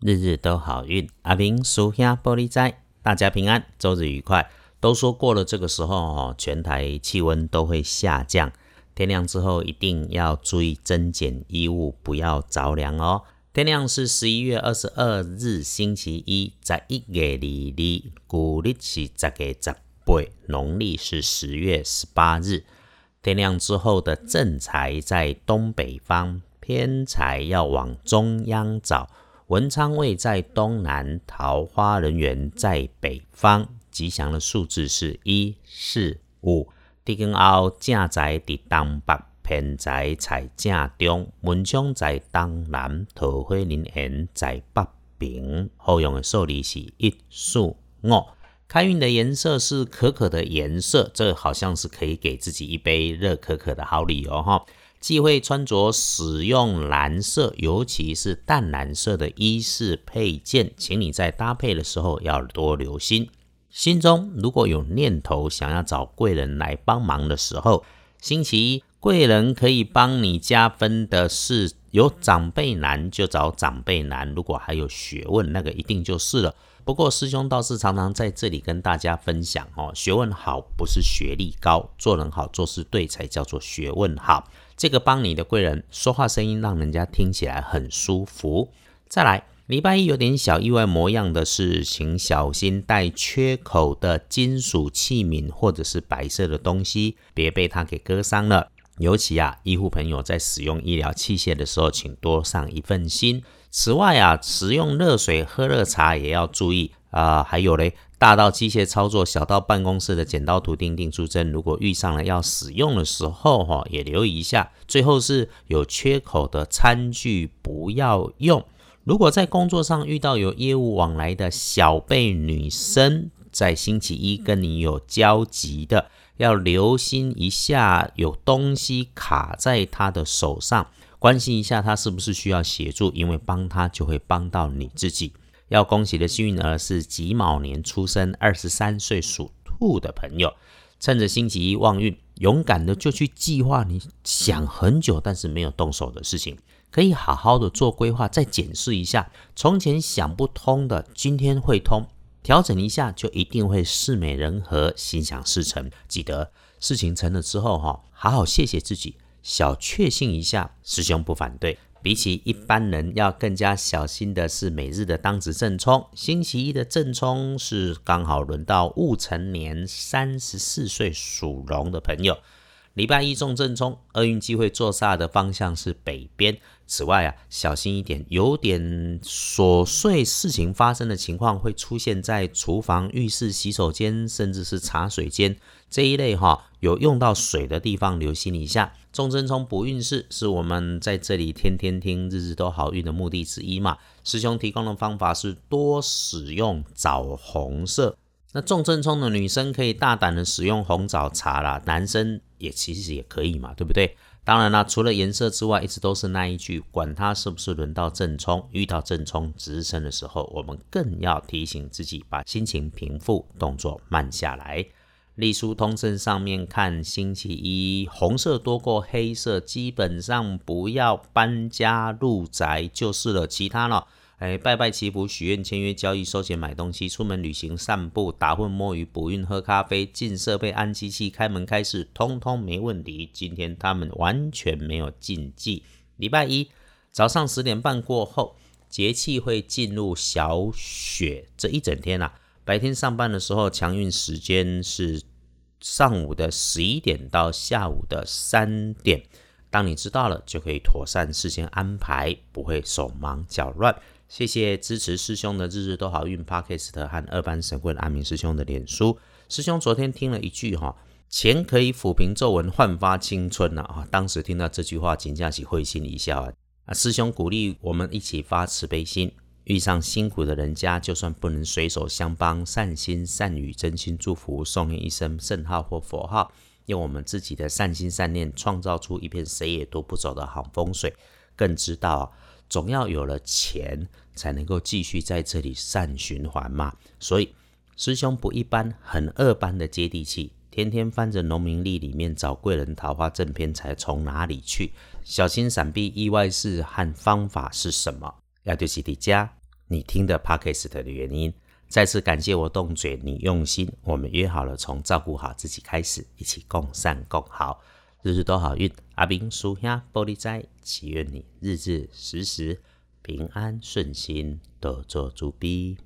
日日都好运，阿明属下玻璃斋，大家平安，周日愉快。都说过了这个时候哦，全台气温都会下降，天亮之后一定要注意增减衣物，不要着凉哦。天亮是十一月二十二日星期一，在一月二日，古历是十月十八，农历是十月十八日。天亮之后的正财在东北方，偏财要往中央找。文昌位在东南，桃花人员在北方，吉祥的数字是一四五。地根后正在伫东北，偏在在正中，文昌在东南，桃花人缘在北边。后用的数字是一四五。开运的颜色是可可的颜色，这好像是可以给自己一杯热可可的好理由哈。忌讳穿着使用蓝色，尤其是淡蓝色的衣饰配件，请你在搭配的时候要多留心。心中如果有念头想要找贵人来帮忙的时候，星期一贵人可以帮你加分的是有长辈难就找长辈难，如果还有学问，那个一定就是了。不过师兄倒是常常在这里跟大家分享哦，学问好不是学历高，做人好做事对才叫做学问好。这个帮你的贵人说话声音让人家听起来很舒服。再来，礼拜一有点小意外模样的是，请小心带缺口的金属器皿或者是白色的东西，别被它给割伤了。尤其啊，医护朋友在使用医疗器械的时候，请多上一份心。此外啊，使用热水喝热茶也要注意啊。还有嘞。大到机械操作，小到办公室的剪刀图钉钉出针，如果遇上了要使用的时候，哈，也留意一下。最后是有缺口的餐具不要用。如果在工作上遇到有业务往来的小辈女生，在星期一跟你有交集的，要留心一下，有东西卡在他的手上，关心一下他是不是需要协助，因为帮他就会帮到你自己。要恭喜的幸运儿是己卯年出生、二十三岁属兔的朋友，趁着星期一旺运，勇敢的就去计划你想很久但是没有动手的事情，可以好好的做规划，再检视一下从前想不通的，今天会通，调整一下就一定会事美人和，心想事成。记得事情成了之后哈，好好谢谢自己，小确幸一下，师兄不反对。比起一般人要更加小心的是，每日的当值正冲，星期一的正冲是刚好轮到戊辰年三十四岁属龙的朋友。礼拜一中正冲，厄运机会坐煞的方向是北边。此外啊，小心一点，有点琐碎事情发生的情况会出现在厨房、浴室、洗手间，甚至是茶水间这一类哈，有用到水的地方，留心一下。中正冲补运势是我们在这里天天听、日日都好运的目的之一嘛。师兄提供的方法是多使用枣红色。那重正冲的女生可以大胆的使用红枣茶啦，男生也其实也可以嘛，对不对？当然啦，除了颜色之外，一直都是那一句，管它是不是轮到正冲，遇到正冲直升的时候，我们更要提醒自己，把心情平复，动作慢下来。隶书通胜上面看，星期一红色多过黑色，基本上不要搬家入宅就是了。其他呢？哎，拜拜祈福、许愿、签约、交易、收钱、买东西、出门旅行、散步、打混、摸鱼、补运、喝咖啡、进设备、安机器、开门开市，通通没问题。今天他们完全没有禁忌。礼拜一早上十点半过后，节气会进入小雪，这一整天啊，白天上班的时候，强运时间是上午的十一点到下午的三点。当你知道了，就可以妥善事先安排，不会手忙脚乱。谢谢支持师兄的日日都好运 Podcast 和二班神棍阿明师兄的脸书。师兄昨天听了一句哈，钱可以抚平皱纹，焕发青春呐啊！当时听到这句话，紧张起会心一笑啊。啊，师兄鼓励我们一起发慈悲心，遇上辛苦的人家，就算不能随手相帮，善心善语，真心祝福，送念一声圣号或佛号，用我们自己的善心善念，创造出一片谁也夺不走的好风水。更知道。总要有了钱，才能够继续在这里善循环嘛。所以师兄不一般，很二般的接地气，天天翻着农民历里面找贵人桃花正偏财从哪里去，小心闪避意外事和方法是什么？要就是的家你听的 Podcast 的原因。再次感谢我动嘴，你用心。我们约好了，从照顾好自己开始，一起共善共好，日日都好运。阿明叔兄玻璃斋，祈愿你日日时时平安顺心，多做主逼。